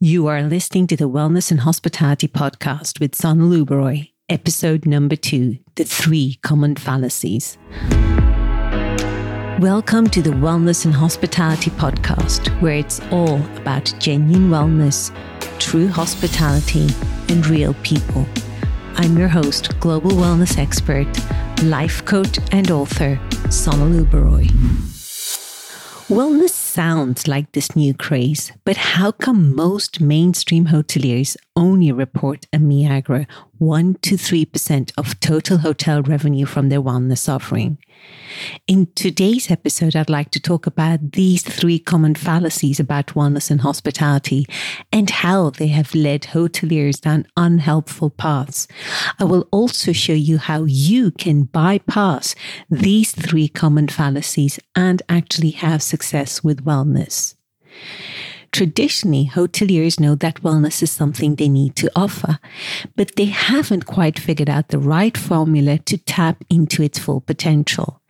You are listening to the Wellness and Hospitality Podcast with Sonal Uberoy, episode number two The Three Common Fallacies. Welcome to the Wellness and Hospitality Podcast, where it's all about genuine wellness, true hospitality, and real people. I'm your host, global wellness expert, life coach, and author, Sonal Uberoy. Wellness sounds like this new craze, but how come most mainstream hoteliers only report a Miagra 1 to 3% of total hotel revenue from their wellness offering? In today's episode, I'd like to talk about these three common fallacies about wellness and hospitality and how they have led hoteliers down unhelpful paths. I will also show you how you can bypass these three common fallacies and actually have success with wellness. Traditionally, hoteliers know that wellness is something they need to offer, but they haven't quite figured out the right formula to tap into its full potential.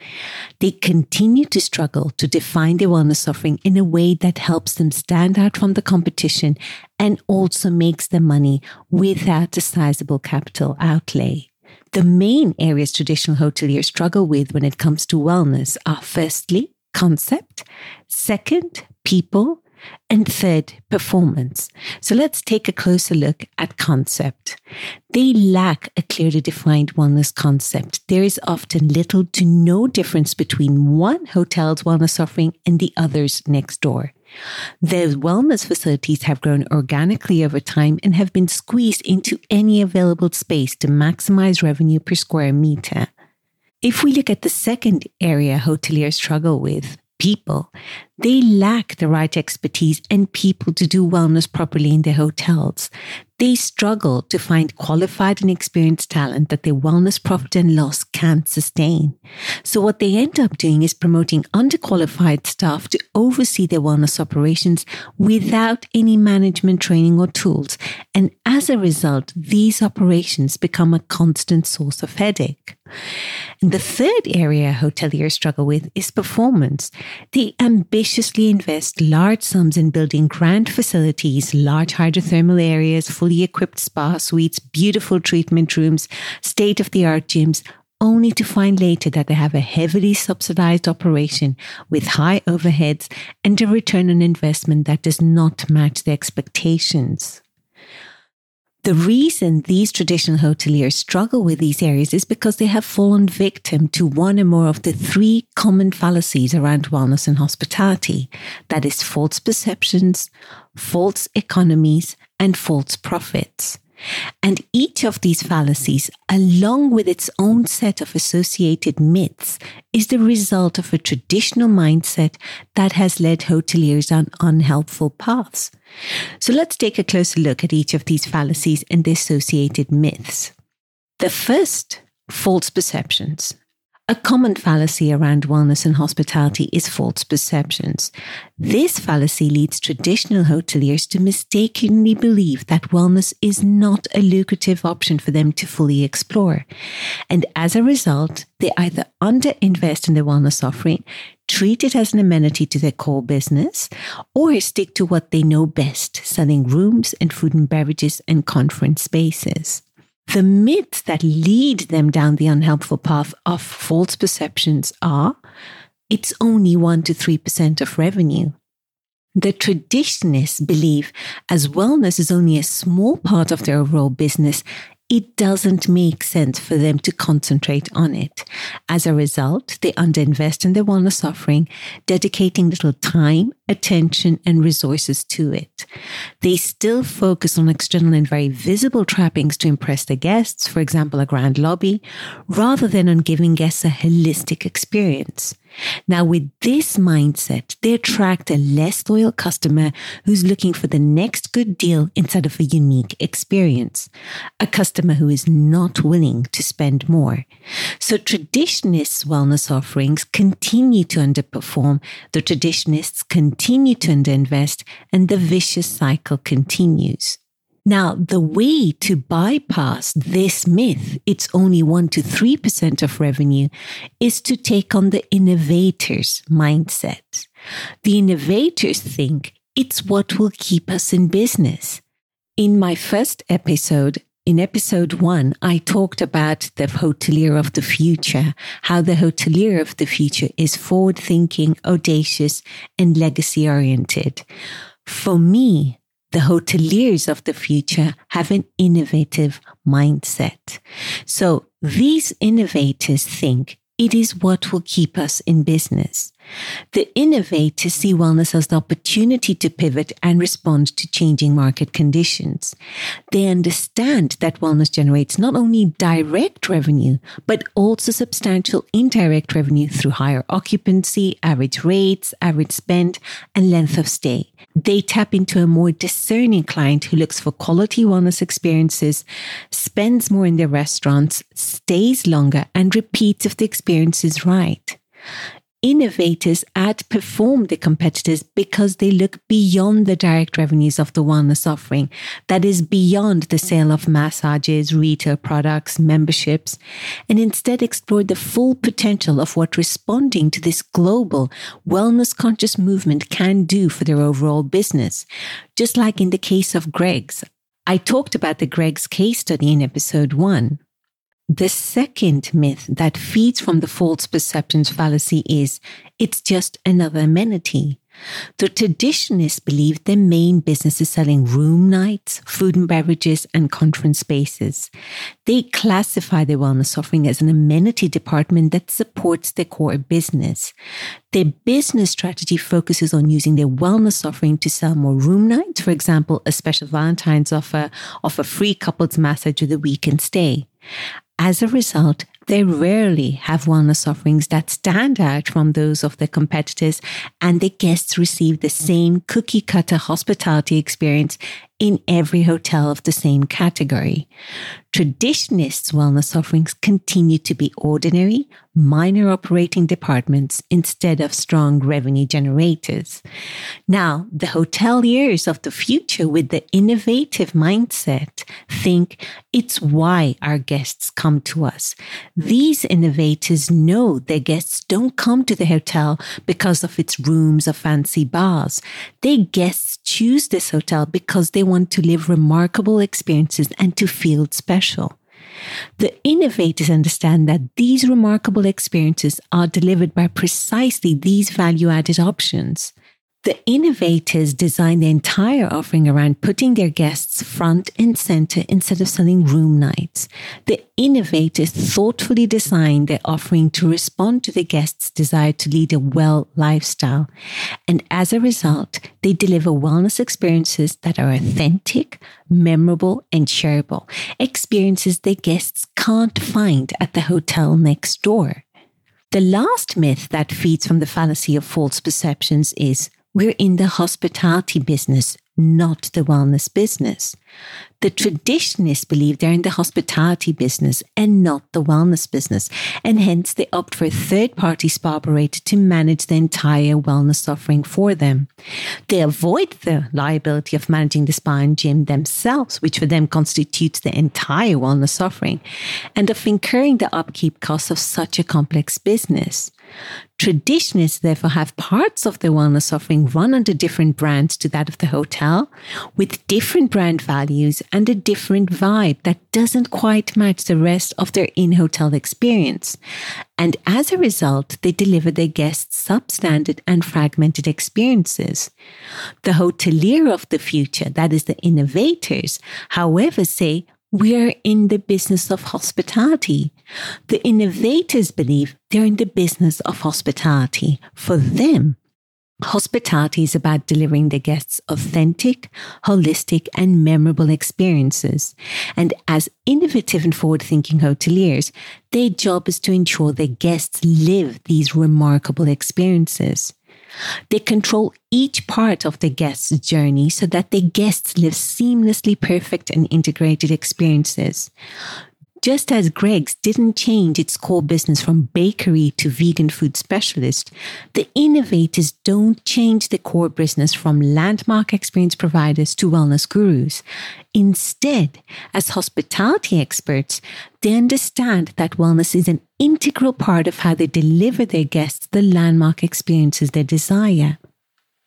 They continue to struggle to define their wellness offering in a way that helps them stand out from the competition and also makes them money without a sizable capital outlay. The main areas traditional hoteliers struggle with when it comes to wellness are firstly, concept, second, people, and third, performance. So let's take a closer look at concept. They lack a clearly defined wellness concept. There is often little to no difference between one hotel's wellness offering and the others next door. Their wellness facilities have grown organically over time and have been squeezed into any available space to maximize revenue per square meter. If we look at the second area hoteliers struggle with, people. They lack the right expertise and people to do wellness properly in their hotels. They struggle to find qualified and experienced talent that their wellness profit and loss can't sustain. So what they end up doing is promoting underqualified staff to oversee their wellness operations without any management training or tools. And as a result, these operations become a constant source of headache. And the third area hoteliers struggle with is performance. They invest large sums in building grand facilities, large hydrothermal areas, fully equipped spa suites, beautiful treatment rooms, state of the art gyms, only to find later that they have a heavily subsidized operation with high overheads and a return on investment that does not match the expectations. The reason these traditional hoteliers struggle with these areas is because they have fallen victim to one or more of the three common fallacies around wellness and hospitality. That is false perceptions, false economies, and false profits. And each of these fallacies, along with its own set of associated myths, is the result of a traditional mindset that has led hoteliers on unhelpful paths. So let's take a closer look at each of these fallacies and the associated myths. The first, false perceptions. A common fallacy around wellness and hospitality is false perceptions. This fallacy leads traditional hoteliers to mistakenly believe that wellness is not a lucrative option for them to fully explore. And as a result, they either underinvest in their wellness offering, treat it as an amenity to their core business, or stick to what they know best, selling rooms and food and beverages and conference spaces. The myths that lead them down the unhelpful path of false perceptions are it's only 1 to 3% of revenue. The traditionists believe as wellness is only a small part of their overall business, it doesn't make sense for them to concentrate on it. As a result, they underinvest in their wellness offering, dedicating little time, attention, and resources to it. They still focus on external and very visible trappings to impress their guests, for example, a grand lobby, rather than on giving guests a holistic experience. Now, with this mindset, they attract a less loyal customer who's looking for the next good deal instead of a unique experience, a customer who is not willing to spend more. So, traditionists' wellness offerings continue to underperform, the traditionists continue to underinvest, and the vicious cycle continues. Now, the way to bypass this myth, it's only 1 to 3% of revenue, is to take on the innovators mindset. The innovators think it's what will keep us in business. In my first episode, in episode one, I talked about the hotelier of the future, how the hotelier of the future is forward thinking, audacious, and legacy oriented. For me, the hoteliers of the future have an innovative mindset. So these innovators think it is what will keep us in business. The innovators see wellness as the opportunity to pivot and respond to changing market conditions. They understand that wellness generates not only direct revenue, but also substantial indirect revenue through higher occupancy, average rates, average spend, and length of stay. They tap into a more discerning client who looks for quality wellness experiences, spends more in their restaurants, stays longer, and repeats if the experience is right innovators outperform the competitors because they look beyond the direct revenues of the wellness offering. That is beyond the sale of massages, retail products, memberships, and instead explore the full potential of what responding to this global wellness conscious movement can do for their overall business. Just like in the case of Greggs. I talked about the Greggs case study in episode one. The second myth that feeds from the false perceptions fallacy is it's just another amenity. The traditionalists believe their main business is selling room nights, food and beverages, and conference spaces. They classify their wellness offering as an amenity department that supports their core business. Their business strategy focuses on using their wellness offering to sell more room nights, for example, a special Valentine's offer of a free couples massage with a weekend stay. As a result, they rarely have wellness offerings that stand out from those of their competitors, and the guests receive the same cookie cutter hospitality experience in every hotel of the same category. Traditionalists' wellness offerings continue to be ordinary, minor operating departments instead of strong revenue generators. Now, the hoteliers of the future with the innovative mindset think it's why our guests come to us. These innovators know their guests don't come to the hotel because of its rooms or fancy bars. Their guests choose this hotel because they want to live remarkable experiences and to feel special. The innovators understand that these remarkable experiences are delivered by precisely these value added options. The innovators design the entire offering around putting their guests front and center instead of selling room nights. The innovators thoughtfully design their offering to respond to the guests' desire to lead a well lifestyle. And as a result, they deliver wellness experiences that are authentic, memorable, and shareable. Experiences their guests can't find at the hotel next door. The last myth that feeds from the fallacy of false perceptions is we're in the hospitality business, not the wellness business. The traditionalists believe they're in the hospitality business and not the wellness business, and hence they opt for a third party spa operator to manage the entire wellness offering for them. They avoid the liability of managing the spa and gym themselves, which for them constitutes the entire wellness offering, and of incurring the upkeep costs of such a complex business. Traditionalists therefore have parts of their wellness offering run under different brands to that of the hotel with different brand values and a different vibe that doesn't quite match the rest of their in-hotel experience. And as a result, they deliver their guests substandard and fragmented experiences. The hotelier of the future, that is the innovators, however, say, we're in the business of hospitality. The innovators believe they're in the business of hospitality. For them, hospitality is about delivering the guests authentic, holistic, and memorable experiences. And as innovative and forward thinking hoteliers, their job is to ensure their guests live these remarkable experiences. They control each part of the guest's journey so that the guests live seamlessly perfect and integrated experiences. Just as Greggs didn't change its core business from bakery to vegan food specialist, the innovators don't change the core business from landmark experience providers to wellness gurus. Instead, as hospitality experts, they understand that wellness is an integral part of how they deliver their guests the landmark experiences they desire.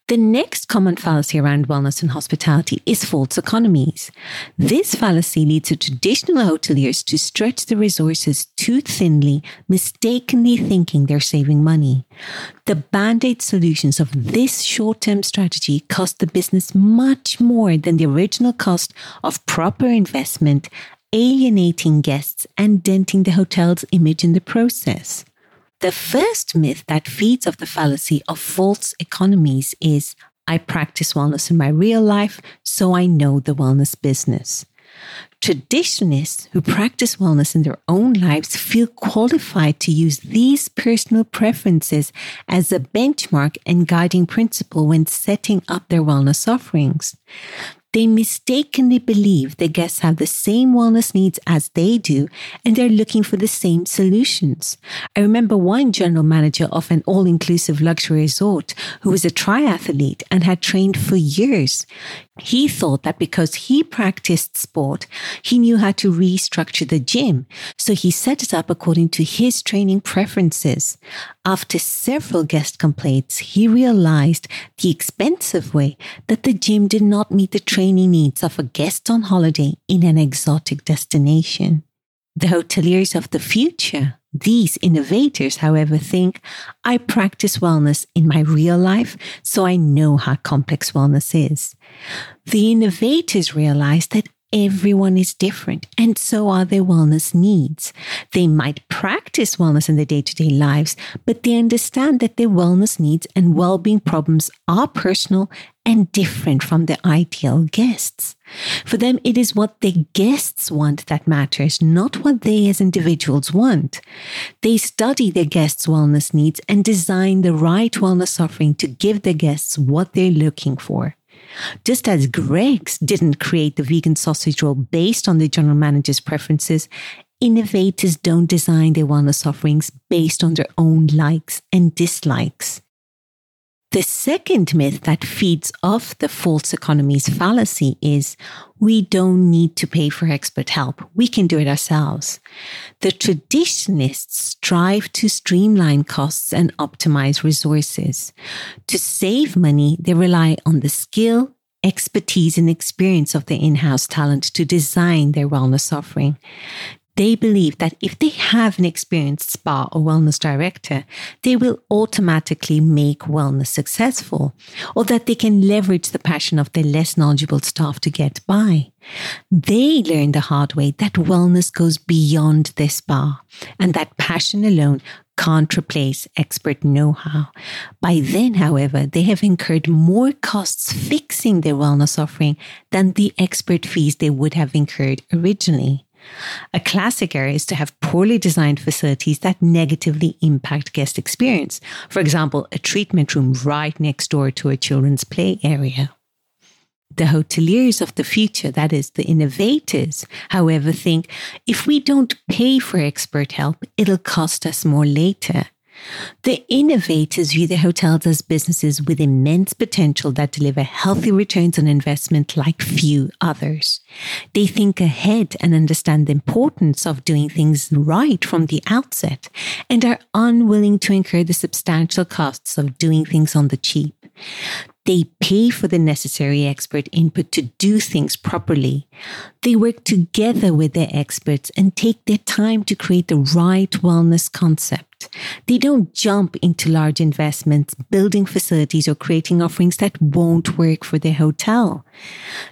The next common fallacy around wellness and hospitality is false economies. This fallacy leads to traditional hoteliers to stretch the resources too thinly, mistakenly thinking they're saving money. The band aid solutions of this short term strategy cost the business much more than the original cost of proper investment, alienating guests and denting the hotel's image in the process. The first myth that feeds off the fallacy of false economies is I practice wellness in my real life, so I know the wellness business. Traditionalists who practice wellness in their own lives feel qualified to use these personal preferences as a benchmark and guiding principle when setting up their wellness offerings. They mistakenly believe the guests have the same wellness needs as they do and they're looking for the same solutions. I remember one general manager of an all inclusive luxury resort who was a triathlete and had trained for years. He thought that because he practiced sport, he knew how to restructure the gym. So he set it up according to his training preferences. After several guest complaints, he realized the expensive way that the gym did not meet the training needs of a guest on holiday in an exotic destination. The hoteliers of the future these innovators, however, think I practice wellness in my real life, so I know how complex wellness is. The innovators realize that everyone is different and so are their wellness needs. They might practice wellness in their day to day lives, but they understand that their wellness needs and well being problems are personal and different from their ideal guests. For them, it is what the guests want that matters, not what they as individuals want. They study their guests' wellness needs and design the right wellness offering to give the guests what they're looking for. Just as Greggs didn't create the vegan sausage roll based on the general manager's preferences, innovators don't design their wellness offerings based on their own likes and dislikes. The second myth that feeds off the false economy's fallacy is we don't need to pay for expert help. We can do it ourselves. The traditionists strive to streamline costs and optimize resources. To save money, they rely on the skill, expertise, and experience of the in-house talent to design their wellness offering they believe that if they have an experienced spa or wellness director, they will automatically make wellness successful, or that they can leverage the passion of their less knowledgeable staff to get by. They learn the hard way that wellness goes beyond their spa and that passion alone can't replace expert know how. By then, however, they have incurred more costs fixing their wellness offering than the expert fees they would have incurred originally. A classic area is to have poorly designed facilities that negatively impact guest experience. For example, a treatment room right next door to a children's play area. The hoteliers of the future, that is, the innovators, however, think if we don't pay for expert help, it'll cost us more later. The innovators view the hotels as businesses with immense potential that deliver healthy returns on investment like few others. They think ahead and understand the importance of doing things right from the outset and are unwilling to incur the substantial costs of doing things on the cheap. They pay for the necessary expert input to do things properly. They work together with their experts and take their time to create the right wellness concept. They don't jump into large investments, building facilities or creating offerings that won't work for their hotel.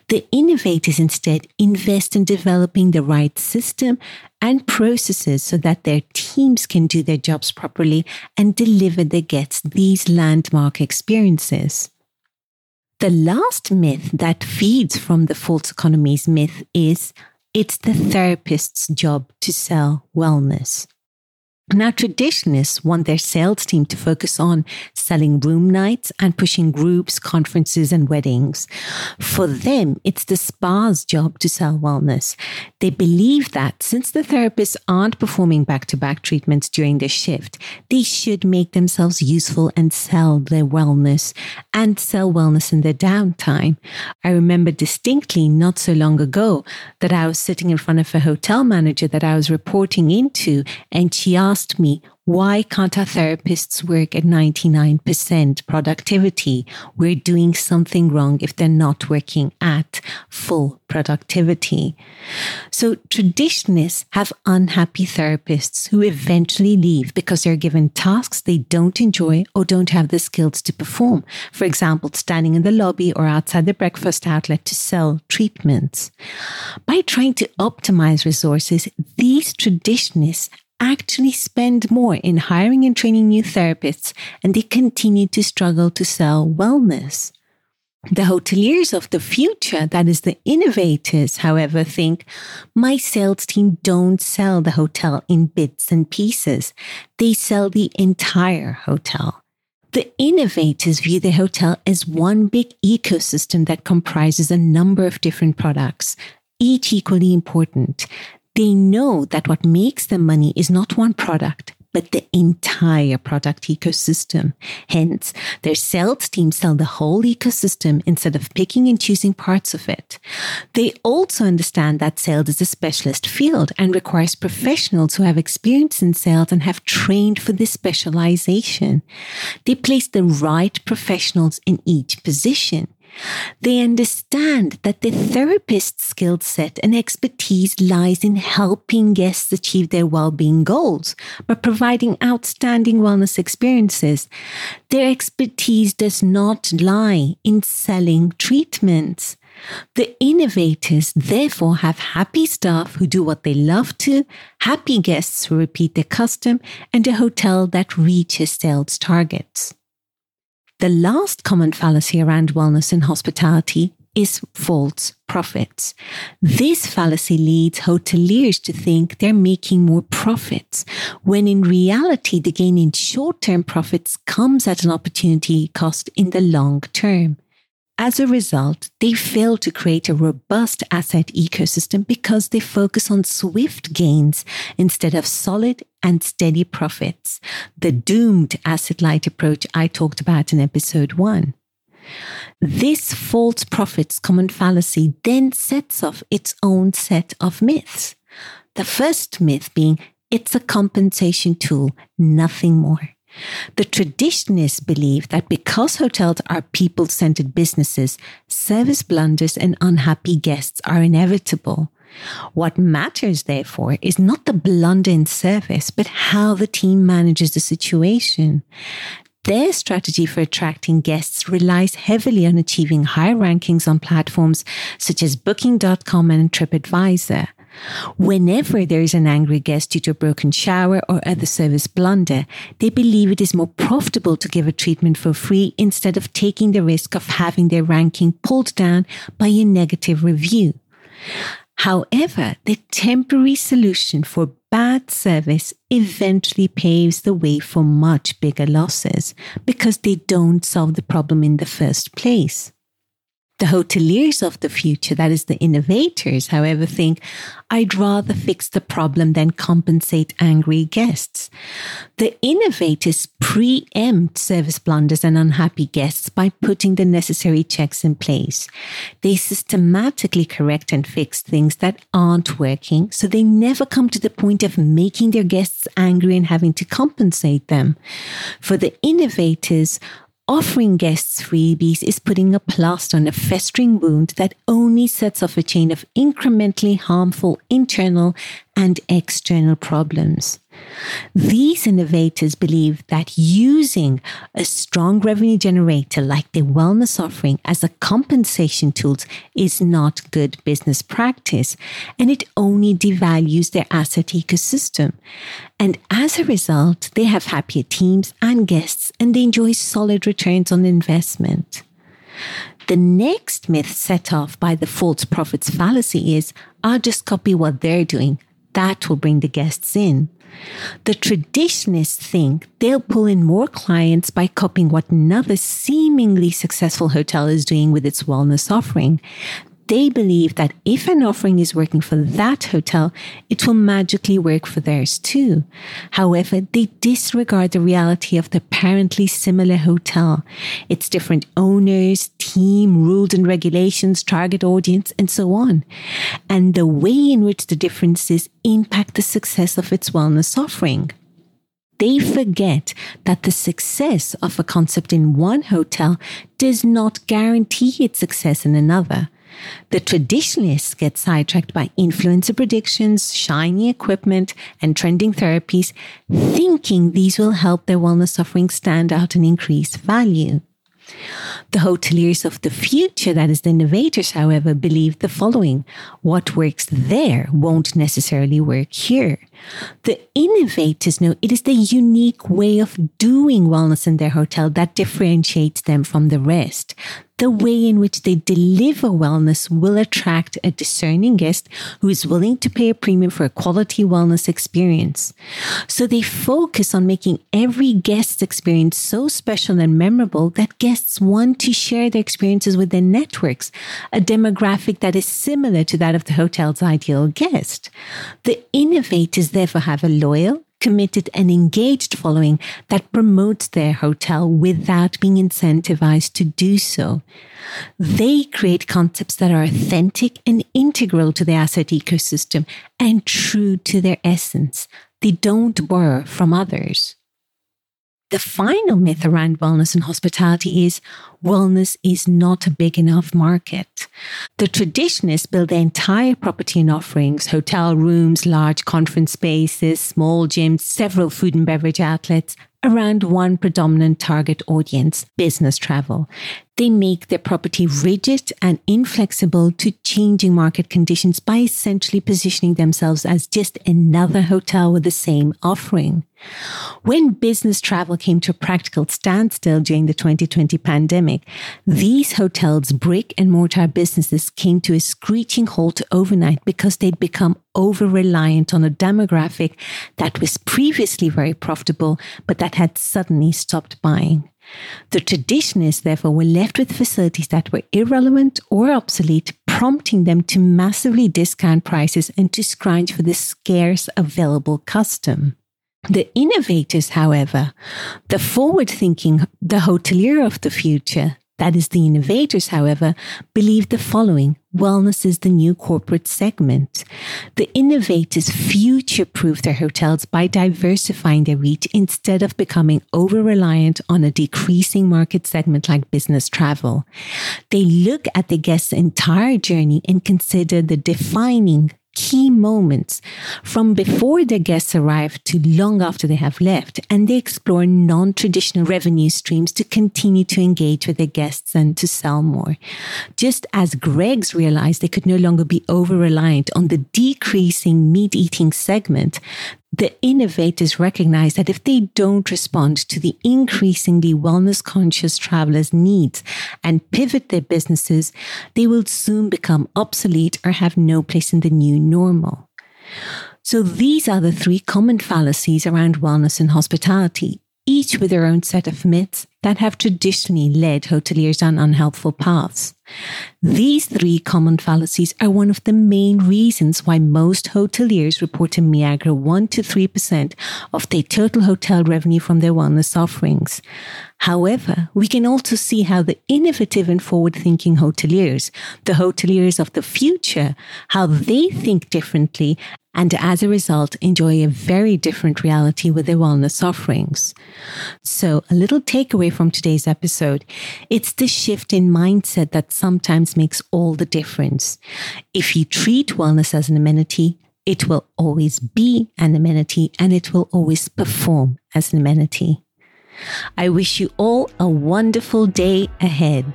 The innovators instead invest in developing the right system and processes so that their teams can do their jobs properly and deliver their guests these landmark experiences. The last myth that feeds from the false economies myth is it's the therapist's job to sell wellness. Now, traditionalists want their sales team to focus on selling room nights and pushing groups, conferences, and weddings. For them, it's the spa's job to sell wellness. They believe that since the therapists aren't performing back to back treatments during their shift, they should make themselves useful and sell their wellness and sell wellness in their downtime. I remember distinctly not so long ago that I was sitting in front of a hotel manager that I was reporting into, and she asked asked me, Why can't our therapists work at 99% productivity? We're doing something wrong if they're not working at full productivity. So traditionists have unhappy therapists who eventually leave because they're given tasks they don't enjoy or don't have the skills to perform. For example, standing in the lobby or outside the breakfast outlet to sell treatments. By trying to optimize resources, these traditionalists actually spend more in hiring and training new therapists and they continue to struggle to sell wellness. The hoteliers of the future, that is the innovators, however, think my sales team don't sell the hotel in bits and pieces. They sell the entire hotel. The innovators view the hotel as one big ecosystem that comprises a number of different products, each equally important. They know that what makes them money is not one product, but the entire product ecosystem. Hence, their sales team sell the whole ecosystem instead of picking and choosing parts of it. They also understand that sales is a specialist field and requires professionals who have experience in sales and have trained for this specialization. They place the right professionals in each position. They understand that the therapist's skill set and expertise lies in helping guests achieve their well-being goals by providing outstanding wellness experiences. Their expertise does not lie in selling treatments. The innovators therefore have happy staff who do what they love to, happy guests who repeat their custom, and a hotel that reaches sales targets. The last common fallacy around wellness and hospitality is false profits. This fallacy leads hoteliers to think they're making more profits, when in reality, the gain in short term profits comes at an opportunity cost in the long term. As a result, they fail to create a robust asset ecosystem because they focus on swift gains instead of solid and steady profits, the doomed asset light approach I talked about in episode one. This false profits common fallacy then sets off its own set of myths. The first myth being it's a compensation tool, nothing more. The traditionalists believe that because hotels are people centered businesses, service blunders and unhappy guests are inevitable. What matters, therefore, is not the blunder in service, but how the team manages the situation. Their strategy for attracting guests relies heavily on achieving high rankings on platforms such as Booking.com and TripAdvisor. Whenever there is an angry guest due to a broken shower or other service blunder, they believe it is more profitable to give a treatment for free instead of taking the risk of having their ranking pulled down by a negative review. However, the temporary solution for bad service eventually paves the way for much bigger losses because they don't solve the problem in the first place. The hoteliers of the future, that is the innovators, however, think I'd rather fix the problem than compensate angry guests. The innovators preempt service blunders and unhappy guests by putting the necessary checks in place. They systematically correct and fix things that aren't working, so they never come to the point of making their guests angry and having to compensate them. For the innovators, Offering guests freebies is putting a plaster on a festering wound that only sets off a chain of incrementally harmful internal and external problems. These innovators believe that using a strong revenue generator like their wellness offering as a compensation tool is not good business practice and it only devalues their asset ecosystem. And as a result, they have happier teams and guests and they enjoy solid returns on investment. The next myth set off by the false profits fallacy is I'll just copy what they're doing that will bring the guests in. The traditionalists think they'll pull in more clients by copying what another seemingly successful hotel is doing with its wellness offering they believe that if an offering is working for that hotel, it will magically work for theirs too. However, they disregard the reality of the apparently similar hotel, its different owners, team, rules and regulations, target audience, and so on, and the way in which the differences impact the success of its wellness offering. they forget that the success of a concept in one hotel does not guarantee its success in another. The traditionalists get sidetracked by influencer predictions, shiny equipment, and trending therapies, thinking these will help their wellness offerings stand out and increase value. The hoteliers of the future, that is the innovators, however, believe the following. What works there won't necessarily work here. The innovators know it is the unique way of doing wellness in their hotel that differentiates them from the rest the way in which they deliver wellness will attract a discerning guest who is willing to pay a premium for a quality wellness experience. So they focus on making every guest's experience so special and memorable that guests want to share their experiences with their networks, a demographic that is similar to that of the hotel's ideal guest. The innovators therefore have a loyal, committed and engaged following that promotes their hotel without being incentivized to do so. They create concepts that are authentic and integral to the asset ecosystem and true to their essence. They don't borrow from others. The final myth around wellness and hospitality is wellness is not a big enough market. The traditionists build their entire property and offerings, hotel rooms, large conference spaces, small gyms, several food and beverage outlets, around one predominant target audience, business travel. They make their property rigid and inflexible to changing market conditions by essentially positioning themselves as just another hotel with the same offering. When business travel came to a practical standstill during the 2020 pandemic, these hotels' brick and mortar businesses came to a screeching halt overnight because they'd become over reliant on a demographic that was previously very profitable, but that had suddenly stopped buying. The traditionists, therefore, were left with facilities that were irrelevant or obsolete, prompting them to massively discount prices and to scrounge for the scarce available custom. The innovators, however, the forward thinking, the hotelier of the future, that is, the innovators, however, believe the following wellness is the new corporate segment. The innovators future proof their hotels by diversifying their reach instead of becoming over reliant on a decreasing market segment like business travel. They look at the guest's entire journey and consider the defining key moments from before the guests arrive to long after they have left, and they explore non traditional revenue streams to continue to engage with their guests and to sell more. Just as Greggs realized they could no longer be over reliant on the decreasing meat eating segment, the innovators recognize that if they don't respond to the increasingly wellness conscious travelers' needs and pivot their businesses, they will soon become obsolete or have no place in the new normal. So these are the three common fallacies around wellness and hospitality each with their own set of myths that have traditionally led hoteliers on unhelpful paths. These three common fallacies are one of the main reasons why most hoteliers report a meager 1 to 3% of their total hotel revenue from their wellness offerings. However, we can also see how the innovative and forward thinking hoteliers, the hoteliers of the future, how they think differently and as a result enjoy a very different reality with their wellness offerings. So a little takeaway from today's episode. It's the shift in mindset that sometimes makes all the difference. If you treat wellness as an amenity, it will always be an amenity and it will always perform as an amenity. I wish you all a wonderful day ahead.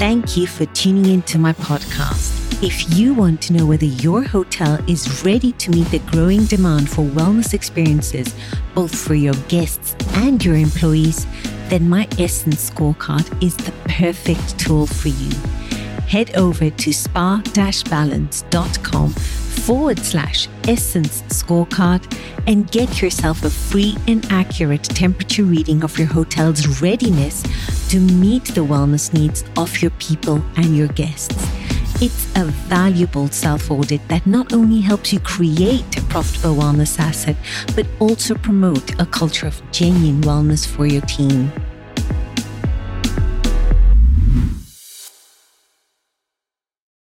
Thank you for tuning into my podcast. If you want to know whether your hotel is ready to meet the growing demand for wellness experiences, both for your guests and your employees, then my Essence Scorecard is the perfect tool for you. Head over to spa-balance.com forward slash essence scorecard and get yourself a free and accurate temperature reading of your hotel's readiness to meet the wellness needs of your people and your guests. It's a valuable self audit that not only helps you create a profitable wellness asset, but also promote a culture of genuine wellness for your team.